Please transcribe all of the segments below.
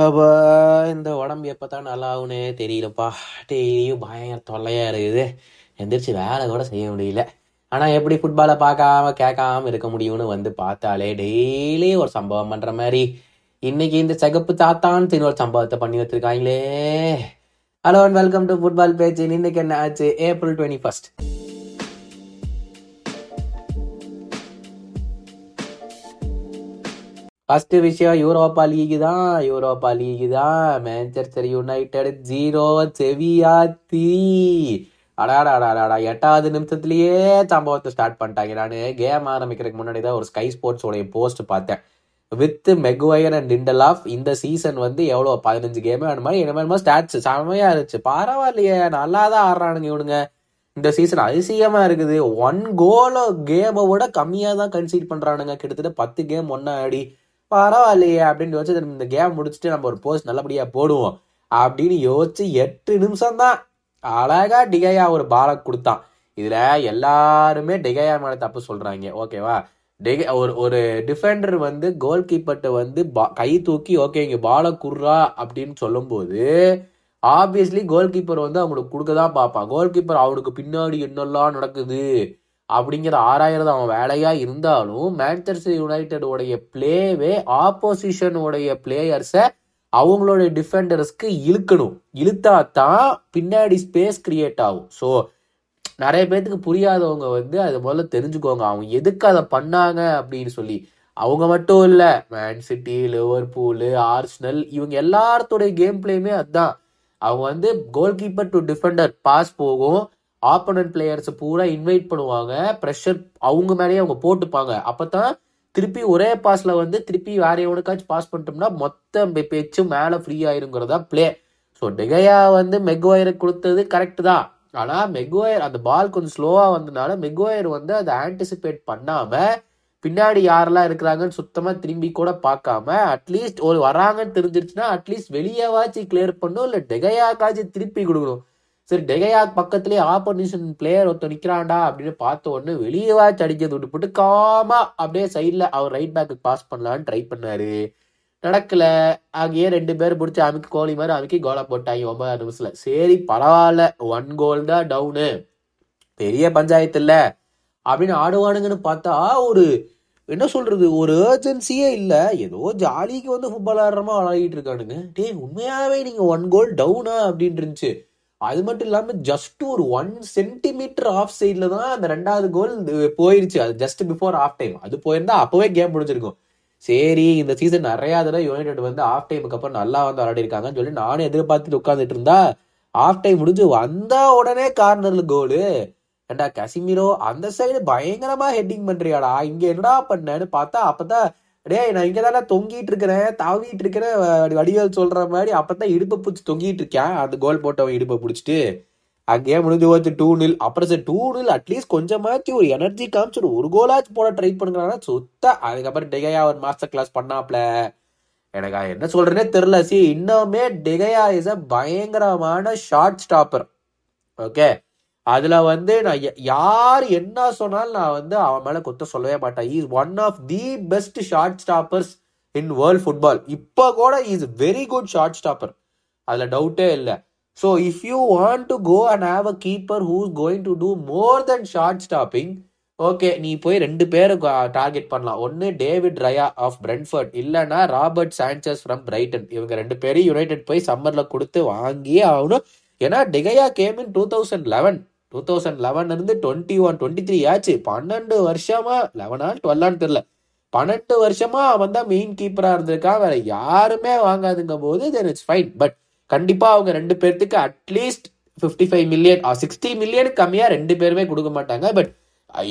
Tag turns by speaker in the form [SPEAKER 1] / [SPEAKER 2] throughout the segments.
[SPEAKER 1] அப்போ இந்த உடம்பு எப்போ தான் நல்லா ஆகுனே தெரியலப்பா. டெய்லியும் பயங்கர தொல்லையாக இருக்குது. எந்திரிச்சு வேலை கூட செய்ய முடியல. ஆனால் எப்படி ஃபுட்பாலை பார்க்காம கேட்காம இருக்க முடியும்னு வந்து பார்த்தாலே டெய்லி ஒரு சம்பவம் பண்ணுற மாதிரி. இன்னைக்கு இந்த சிகப்பு தாத்தான்னு ஒரு சம்பவத்தை பண்ணி வச்சிருக்காங்களே. Hello and welcome to football பேச்சு இன்னைக்கு என்ன ஆச்சு? ஏப்ரல் டுவெண்ட்டி ஃபர்ஸ்ட் ஃபர்ஸ்ட் விஷயம் யூரோப்பா லீக் தான். யூரோப்பா லீக் தான். Manchester United zero Sevilla three அடாடா அடாடாடாடா எட்டாவது நிமிஷத்துலயே சம்பவத்தை ஸ்டார்ட் பண்ணிட்டாங்க நான். கேம் ஆரம்பிக்கிறதுக்கு முன்னாடி தான் ஒரு ஸ்கை ஸ்போர்ட்ஸ் உடைய போஸ்ட் பார்த்தேன். With Maguire and Tindal of இந்த சீசன் வந்து எவ்வளோ பதினஞ்சு கேமே அந்த மாதிரி ஸ்டாட்ஸ் செமையாக இருந்துச்சு. பரவாயில்லையே. நல்லா தான் ஆடுறானுங்க இவனுங்க. இந்த சீசன் அதிசயமா இருக்குது. ஒன் கோலோ கேமை விட கம்மியாக தான் கன்சீட் பண்ணுறானுங்க கிட்டத்தட்ட பத்து கேம் ஒன்னா ஆடி. பரவாயில்லையே அப்படின்னு யோசிச்சு இந்த கேம் முடிச்சுட்டு நம்ம ஒரு போஸ்ட் நல்லபடியா போடுவோம். அப்படின்னு யோசிச்சு எட்டு நிமிஷம் தான் அழகா டிகையா ஒரு பாலை கொடுத்தான். இதுல எல்லாருமே டிகையா மேல தப்பு சொல்றாங்க. ஓகேவா டிகை ஒரு ஒரு டிஃபெண்டர் வந்து கோல் கீப்பர்ட்ட வந்து கை தூக்கி ஓகே இங்க பாலை குர்றா அப்படின்னு சொல்லும்போது ஆப்வியஸ்லி கோல் கீப்பர் வந்து அவங்களுக்கு கொடுக்க தான் பார்ப்பான். கோல் கீப்பர் அவனுக்கு பின்னாடி என்னெல்லாம் நடக்குது? அப்படிங்கிற ஆறாயிரம் அவன் வேலையாக இருந்தாலும் மேன்செஸ்டர் யுனைடெட் உடைய பிளேவே ஆப்போசிஷனுடைய பிளேயர்ஸை அவங்களோட டிஃபெண்டர்ஸ்க்கு இழுக்கணும். இழுத்தா தான் பின்னாடி ஸ்பேஸ் கிரியேட் ஆகும். ஸோ நிறைய பேர்த்துக்கு புரியாதவங்க வந்து அது முதல்ல தெரிஞ்சுக்கோங்க. அவங்க எதுக்கு அதை பண்ணாங்க அப்படின்னு சொல்லி. அவங்க மட்டும் இல்லை மேன் சிட்டி லிவர்பூலு ஆர்ஸ்னல் இவங்க எல்லாத்தோடைய கேம் பிளேயுமே அதுதான் அவங்க வந்து goalkeeper to defender pass போகும். ஆப்போனன்ட் பிளேயர்ஸ் பூரா இன்வைட் பண்ணுவாங்க. ப்ரெஷர் அவங்க மேலேயே அவங்க போட்டுப்பாங்க. அப்பதான் திருப்பி ஒரே பாஸ்ல வந்து திருப்பி வேற எவனுக்காச்சும் பாஸ் பண்ணிட்டோம்னா மொத்த பேச்சும் மேலே ஃப்ரீ ஆயிருங்கிறதா பிளே ஸோ டெகையா வந்து மெக்வாயரை கொடுத்தது கரெக்டு தான். ஆனால் மெக்வாயர் அந்த பால் கொஞ்சம் ஸ்லோவாக வந்ததுனால மெக்வாயர் வந்து அதை ஆன்டிசிபேட் பண்ணாமல் பின்னாடி யாரெல்லாம் இருக்கிறாங்கன்னு சுத்தமாக திரும்பி கூட பார்க்காம அட்லீஸ்ட் ஒரு வராங்கன்னு தெரிஞ்சிருச்சுன்னா அட்லீஸ்ட் வெளியேவாச்சும் கிளியர் பண்ணும் இல்லை டெகையாக்காச்சும் திருப்பி கொடுக்கணும். சரி டெகையா பக்கத்துலேயே ஆப்போசிஷன் பிளேயர் ஒருத்தர் நிற்கிறான்டா அப்படின்னு பார்த்த உடனே வெளியே வாச்சு அடிக்கிறது விட்டு போட்டு காமா அப்படியே சைடில் அவர் ரைட் பேக்கு பாஸ் பண்ணலான்னு ட்ரை பண்ணாரு. நடக்கல. அங்கேயே ரெண்டு பேர் பிடிச்சி அமைக்கு கோழி மாதிரி அமைக்கி கோலா போட்டாங்க ஒன்பதாம் நிமிஷத்தில். சரி பரவாயில்ல. ஒன் கோல் தான் டவுனு பெரிய பஞ்சாயத்து இல்லை. அப்படின்னு ஆடுவானுங்கன்னு பார்த்தா ஒரு என்ன சொல்றது ஒரு ஏர்ஜென்சியே இல்லை. ஏதோ ஜாலிக்கு வந்து ஃபுட்பால் ஆடுறமா விளையாடிட்டு இருக்கானுங்க. டே உண்மையாவே நீங்க ஒன் கோல் டவுனா அப்படின்னு இருந்துச்சு. அது மட்டும் இல்லாமல் ஜஸ்ட் ஒரு ஒன் சென்டிமீட்டர் ஆஃப் சைடில் தான் அந்த ரெண்டாவது கோல் போயிருச்சு. அது ஜஸ்ட் பிஃபோர் ஆஃப் டைம் அது போயிருந்தா அப்போவே கேம் முடிஞ்சிருக்கும். சரி இந்த சீசன் நிறையா தடவை யுனைடெட் வந்து ஆஃப் டைமுக்கு அப்புறம் நல்லா வந்து விளையாடி இருக்காங்கன்னு சொல்லி நானும் எதிர்பார்த்துட்டு உட்காந்துட்டு இருந்தா ஆஃப் டைம் முடிஞ்சு வந்தா உடனே கார்னர்ல கோலு ஏண்டா கசிமிரோ அந்த சைடு பயங்கரமா ஹெட்டிங் பண்றியாடா இங்க என்னடா பண்ணேன்னு பார்த்தா அப்பதான் டேய் நான் இங்கே தானே தொங்கிட்டு இருக்கிறேன் தாவிட்டு இருக்கிறேன் வடிவேல் சொல்ற மாதிரி அப்பதான் இடுப்பை பிடிச்சி தொங்கிட்டு இருக்கேன் அந்த கோல் போட்டவன் இடுப்பை பிடிச்சிட்டு. அங்கேயே முடிஞ்சு போச்சு டூ நில் அப்புறம் சார் டூ நில் அட்லீஸ்ட் கொஞ்சமாச்சும் ஒரு எனர்ஜி காமிச்சு ஒரு கோலாச்சும் போட ட்ரை பண்ணுறாங்கன்னா சுத்த அதுக்கப்புறம் டெகையா ஒரு மாஸ்டர் கிளாஸ் பண்ணாப்ல. எனக்கு என்ன சொல்றேனே தெரியல சி. இன்னுமே டெகையா இஸ் அ பயங்கரமான ஷார்ட் ஸ்டாப்பர் ஓகே அதுல வந்து நான் யார் என்ன சொன்னாலும் நான் வந்து அவன் மேல குத்த சொல்லவே மாட்டேன். Is one of the best shot stoppers in world football இப்போ கூட is very good shot stopper அதுல டவுட்டே இல்லை. So if you want to go and have a keeper who's going to do more than shot stopping okay நீ போய் ரெண்டு பேரை target பண்ணலாம். ஒன்று டேவிட் ரயா ஆஃப் பிரென்ஃபர்ட் இல்லைன்னா ராபர்ட் சான்சஸ் ஃப்ரம் பிரைட்டன் இவங்க ரெண்டு பேரும் யுனைடெட் போய் சம்மர்ல கொடுத்து வாங்கியே ஆகணும். ஏன்னா De Gea came in two thousand eleven two thousand லெவன்ல இருந்து டுவெண்ட்டி ஒன் டுவெண்ட்டி த்ரீ ஆச்சு. பன்னெண்டு வருஷமா லெவனா டுவெல்லான்னு தெரியல. பன்னெண்டு வருஷமா அவன் தான் மெயின் கீப்பரா இருந்திருக்கான். வேற யாருமே வாங்காதுங்க போது தென் இட்ஸ் ஃபைன் பட் கண்டிப்பா அவங்க ரெண்டு பேர்த்துக்கு at least fifty five million sixty million கம்மியா ரெண்டு பேருமே கொடுக்க மாட்டாங்க. பட்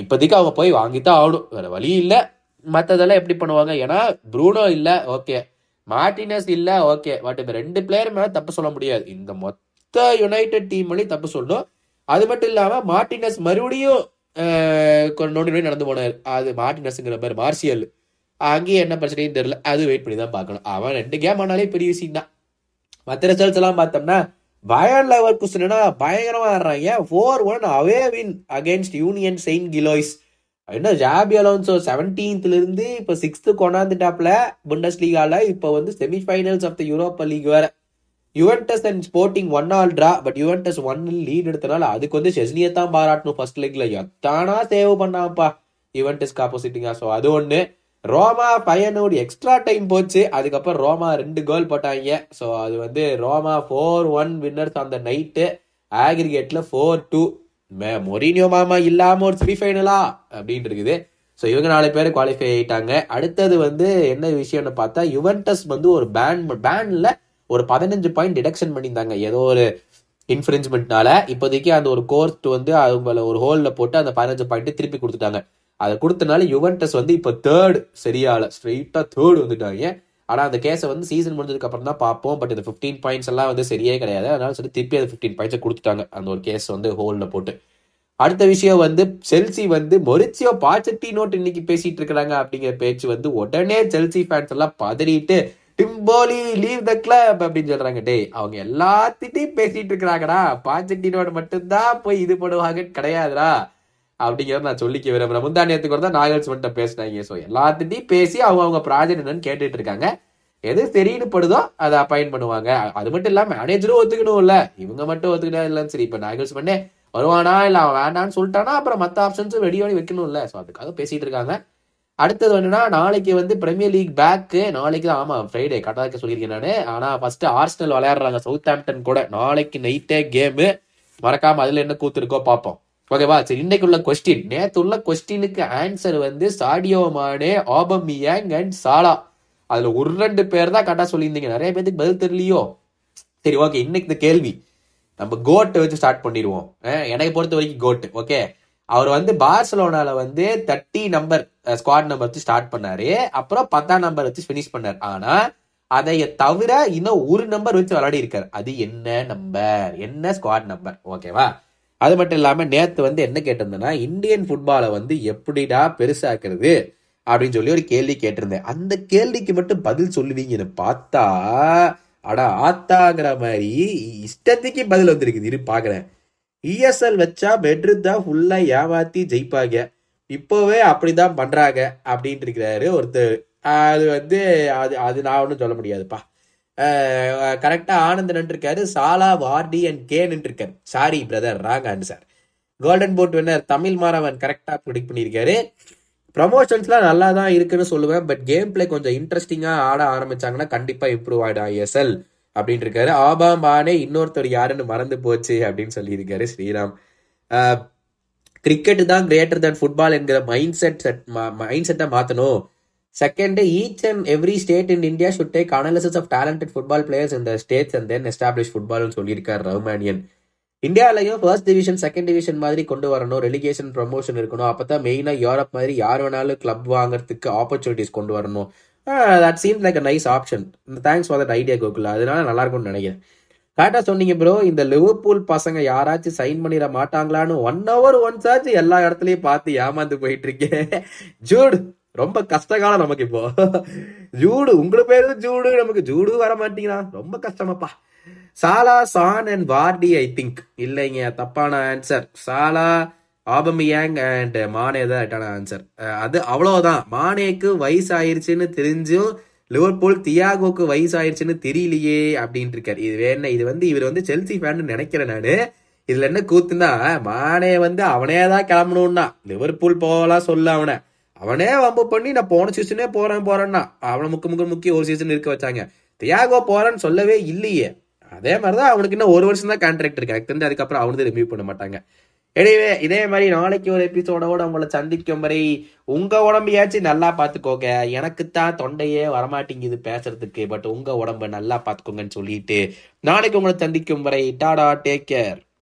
[SPEAKER 1] இப்போதைக்கு அவங்க போய் வாங்கித்தான் ஆகணும். வேற வழி இல்லை. மற்றதெல்லாம் எப்படி பண்ணுவாங்க? ஏன்னா ப்ரூனோ இல்லை. ஓகே மார்டினஸ் இல்லை. ஓகே பட் இந்த ரெண்டு பிளேயர் மேலே தப்பு சொல்ல முடியாது. இந்த மொத்த யுனைடெட் டீம் தப்பு சொல்லணும். அது மட்டும் இல்லாமல் மார்டினஸ் மறுபடியும் நோண்டி நோண்டி நடந்து போனார். அது மார்டினஸ்ங்கிற மாதிரி மார்சியல். அங்கேயும் என்ன பிரச்சனையும் தெரியல. அது வெயிட் பண்ணி தான் பார்க்கணும். அவன் ரெண்டு கேம் ஆனாலே பெரிய விஷயம் தான். மற்ற ரிசல்ட்ஸ் எல்லாம் பார்த்தோம்னா பயன் லெவல் குஸ்டனா பயங்கரமா ஆடுறாங்க. Four one away win against Union Saint Gilloise என்ன ஜாபி அலோன்சோ செவன்டீன்த்ல இருந்து சிக்ஸ்த்து சிக்ஸ்த் கொண்டாந்துட்டாப்ல புண்டஸ் லீகால இப்போ வந்து semifinals of the Europa League வேற. Juventus and Sporting one all draw but Juventus one lead எடுத்தனால அதுக்கு வந்து செஸ்னியை தான் பாராட்டணும் ஃபர்ஸ்ட் லெக்ல எத்தானா சேவ் பண்ணாப்பா யுவன்டஸ்க்கு ஆப்போசிட்டிங்கா ஸோ அது ஒன்று ரோமா பையனோட எக்ஸ்ட்ரா டைம் போச்சு. அதுக்கப்புறம் ரோமா ரெண்டு கோல் போட்டாங்க. ஸோ அது வந்து ரோமா ஃபோர் ஒன் வின்னர்ஸ் அந்த நைட்டு ஆக்ரிகேட்ல ஃபோர் டூ மே மொரினியோ மாமா இல்லாம ஒரு செமிஃபைனலா அப்படின்னு இருக்குது. ஸோ இவங்க நாலு பேர் குவாலிஃபை ஆயிட்டாங்க. அடுத்தது வந்து என்ன விஷயம்னு பார்த்தா யுவென்டஸ் வந்து ஒரு பேன் பேன்ல ஒரு பதினஞ்சு பாயிண்ட் டிடக்ஷன் பண்ணியிருந்தாங்க. ஏதோ ஒரு இன்ஃப்ரிஞ்ச்மெண்ட்னால இப்போதைக்கு அந்த ஒரு கோர்ட் வந்து அவங்கள ஒரு ஹோலில் போட்டு அந்த பதினஞ்சு பாயிண்ட் திருப்பி கொடுத்துட்டாங்க. அதை கொடுத்தனால யுவன்டஸ் வந்து இப்போ தேர்ட் சரியால ஸ்ட்ரெயிட்டாக தேர்ட் வந்துட்டாங்க. ஆனால் அந்த கேஸை வந்து சீசன் முடிஞ்சதுக்கு அப்புறம் தான் பார்ப்போம். பட் இந்த ஃபிஃப்டீன் பாயிண்ட்ஸ் எல்லாம் வந்து சரியே கிடையாது. அதனால சொல்லி திருப்பி அந்த ஃபிஃப்டீன் பாயிண்ட்ஸை கொடுத்துட்டாங்க. அந்த ஒரு கேஸ் வந்து ஹோலில் போட்டு. அடுத்த விஷயம் வந்து செல்சி வந்து மொரிச்சியோ பாச்சட்டி நோட் இன்னைக்கு பேசிட்டு இருக்கிறாங்க அப்படிங்கிற பேச்சு வந்து உடனே செல்சி ஃபேன்ஸ் எல்லாம் பதறிட்டு டிம்போலி லீவ் த கிளப் அப்படின்னு சொல்றாங்க. டேய் அவங்க எல்லாத்திட்டையும் பேசிட்டு இருக்கிறாங்கடா. பாச்சட்டினோட மட்டும்தான் போய் இது பண்ணுவாங்க கிடையாதுடா. அப்படிங்கிறத நான் சொல்லிக்க விரும்புறேன். முந்தா நேரத்துக்கு தான் நாகல்ஸ் மட்டும் பேசினாங்க. ஸோ எல்லாத்திட்டையும் பேசி அவங்க அவங்க ப்ராஜெக்ட் என்னன்னு கேட்டுட்டு இருக்காங்க. எது சரின்னு படுதோ அதை அப்பாயின் பண்ணுவாங்க. அது மட்டும் இல்லாம மேனேஜரும் ஒத்துக்கணும் இல்ல இவங்க மட்டும் ஒத்துக்கிட்டா இல்லைன்னு சரி இப்போ நாகல்ஸ் பண்ணே. வருவானா இல்ல அவன் வேண்டான்னு சொல்லிட்டானா அப்புறம் மற்ற ஆப்ஷன்ஸும் ரெடி பண்ணி வைக்கணும்ல. ஸோ அதுக்காக பேசிட்டு இருக்காங்க. அடுத்தது என்னன்னா நாளைக்கு வந்து பிரீமியர் லீக் பேக்கு நாளைக்கு தான் ஆமா ஃப்ரைடே கட்டாக்க சொல்லியிருக்கேன் நானு. ஆனா ஃபர்ஸ்ட் ஆர்ஸ்னல் விளையாடுறாங்க சவுத் ஆம்டன் கூட. நாளைக்கு நைட்டே கேமு மறக்காம அதுல என்ன கூத்து இருக்கோ பார்ப்போம். ஓகேவா சரி இன்னைக்கு உள்ள கொஸ்டின் நேத்து உள்ள கொஸ்டினுக்கு ஆன்சர் வந்து சாடியோ மானே ஆபமியாங் அண்ட் சாலா அதுல ஒரு ரெண்டு பேர் தான் கரெக்டா சொல்லியிருந்தீங்க. நிறைய பேருக்கு பதில் தெரியலையோ? சரி ஓகே இன்னைக்கு இந்த கேள்வி. நம்ம கோட்டை வச்சு ஸ்டார்ட் பண்ணிடுவோம். எனக்கு பொறுத்த வரைக்கும் கோட் ஓகே அவர் வந்து பார்சலோனால வந்து தேர்ட்டி நம்பர் ஸ்குவாட் நம்பர் வச்சு ஸ்டார்ட் பண்ணாரு. அப்புறம் பத்தாம் நம்பர் வச்சு ஃபினிஷ் பண்ணார். ஆனா அதை தவிர இன்னும் ஒரு நம்பர் வச்சு விளையாடி இருக்காரு. அது என்ன நம்பர் என்ன ஸ்குவாட் நம்பர் ஓகேவா அது மட்டும் இல்லாம நேத்து வந்து என்ன கேட்டிருந்தேன்னா இந்தியன் ஃபுட்பாலை வந்து எப்படிடா பெருசாக்குறது அப்படின்னு சொல்லி ஒரு கேள்வி கேட்டிருந்தேன். அந்த கேள்விக்கு மட்டும் பதில் சொல்லுவீங்கன்னு பார்த்தா அடா ஆத்தாங்கிற மாதிரி இஷ்டத்துக்கு பதில் வந்திருக்குது. இரு பாக்குறேன். இஎஸ்எல் வச்சா பெட்ரு தான் ஃபுல்லா ஏமாத்தி ஜெயிப்பாங்க. இப்போவே அப்படிதான் பண்றாங்க அப்படின்ட்டு இருக்கிறாரு ஒருத்தர். அது வந்து அது அது நான் ஒன்றும் சொல்ல முடியாதுப்பா. கரெக்டாக ஆனந்தன் இருக்காரு சாலா வார்டி அண்ட் கேன் இருக்காரு sorry brother wrong answer golden boot winner Tamil Maravan கரெக்டாக ப்ரிடிக் பண்ணியிருக்காரு. ப்ரமோஷன்ஸ்லாம் நல்லா தான் இருக்குன்னு சொல்லுவேன் பட் கேம் பிளே கொஞ்சம் இன்ட்ரெஸ்டிங்காக ஆட ஆரம்பிச்சாங்கன்னா கண்டிப்பாக இம்ப்ரூவ் ஆயிடும் ஐஎஸ்எல் அப்படின்னு இருக்காரு ஆபாம் இன்னொருத்தர் யாருன்னு மறந்து போச்சு அப்படின்னு சொல்லியிருக்காரு ஸ்ரீராம். கிரிக்கெட் தான் கிரேட்டர் தன் ஃபுட்பால் என்கிற மைண்ட் செட் செட் மைண்ட் செட்டை மாற்றணும் second each and every state in India should take analysis of talented football players இந்த ஸ்டேட்ஸ் அண்ட் தென் எஸ்டாப்ளிஷ் ஃபுட்பால்னு சொல்லியிருக்காரு ரவுமானியன் இந்தியாவிலையும் ஃபர்ஸ்ட் டிவிஷன் செகண்ட் டிவிஷன் மாதிரி கொண்டு வரணும். ரெலிகேஷன் ப்ரமோஷன் இருக்கணும். அப்போ தான் மெயினாக யூரோப் மாதிரி யார் வேணாலும் கிளப் வாங்குறதுக்கு ஆப்பர்ச்சுனிட்டிஸ் கொண்டு வரணும். That seems like a nice option thanks for that idea Gokul. அதனால நல்லா இருக்கும்னு நினைக்கிறேன் கரெக்டாக சொன்னீங்க ப்ரோ இந்த லிவர்பூல் பசங்க யாராச்சும் சைன் பண்ணிட மாட்டாங்களான்னு ஒன் ஹவர் ஒன்ஸ் ஆச்சு எல்லா இடத்துலையும் பார்த்து ஏமாந்து போயிட்டு இருக்கேன் ஜூடு ரொம்ப கஷ்டகாலம் நமக்கு இப்போ. ஜூடு உங்களுக்கு பேரு ஜூடு. நமக்கு ஜூடு வர மாட்டீங்களா ரொம்ப கஷ்டமாப்பா. Salah Son and Vardy I think இல்லைங்க தப்பான ஆன்சர் சாலா ஆபமியாங் அண்ட் மானே தான் ரைட்டான ஆன்சர் அது அவ்வளோதான் மானேக்கு வயசு ஆயிடுச்சுன்னு தெரிஞ்சும் லிவர்பூல் தியாகோக்கு வயசு ஆயிடுச்சுன்னு தெரியலையே அப்படின்ட்டு இருக்காரு. இது வேணா இது வந்து இவர் வந்து செல்சி ஃபேன் நினைக்கிறேன் நான். இதுல என்ன கூத்துனா மானே வந்து அவனே தான் கிளம்பணும்னா. லிவர்பூல் போகலாம் சொல்ல அவனை. அவனே வம்பு பண்ணி நான் போன சீசனே போறேன் போறேன்னா. அவனை முக்க முக்க முக்கிய ஒரு சீசன் இருக்க வச்சாங்க. தியாகோ போறேன்னு சொல்லவே இல்லையே. அதே மாதிரிதான் அவனுக்கு இன்னும் ஒரு வருஷம் தான் கான்ட்ராக்ட் இருக்கு. எனக்கு தெரிஞ்சு அதுக்கப்புறம் அவனு ரிமூவ் பண்ண மாட்டாங்க. எனவே இதே மாதிரி நாளைக்கு ஒரு எபிசோடோட உங்களை சந்திக்கும் வரை உங்க உடம்பையாச்சும் நல்லா பாத்துக்கோங்க எனக்கு தான் தொண்டையே வரமாட்டேங்குது பேசுறதுக்கு பட் உங்க உடம்ப நல்லா பாத்துக்கோங்கன்னு சொல்லிட்டு நாளைக்கு உங்களை சந்திக்கும் வரை டாடா டேக் கேர்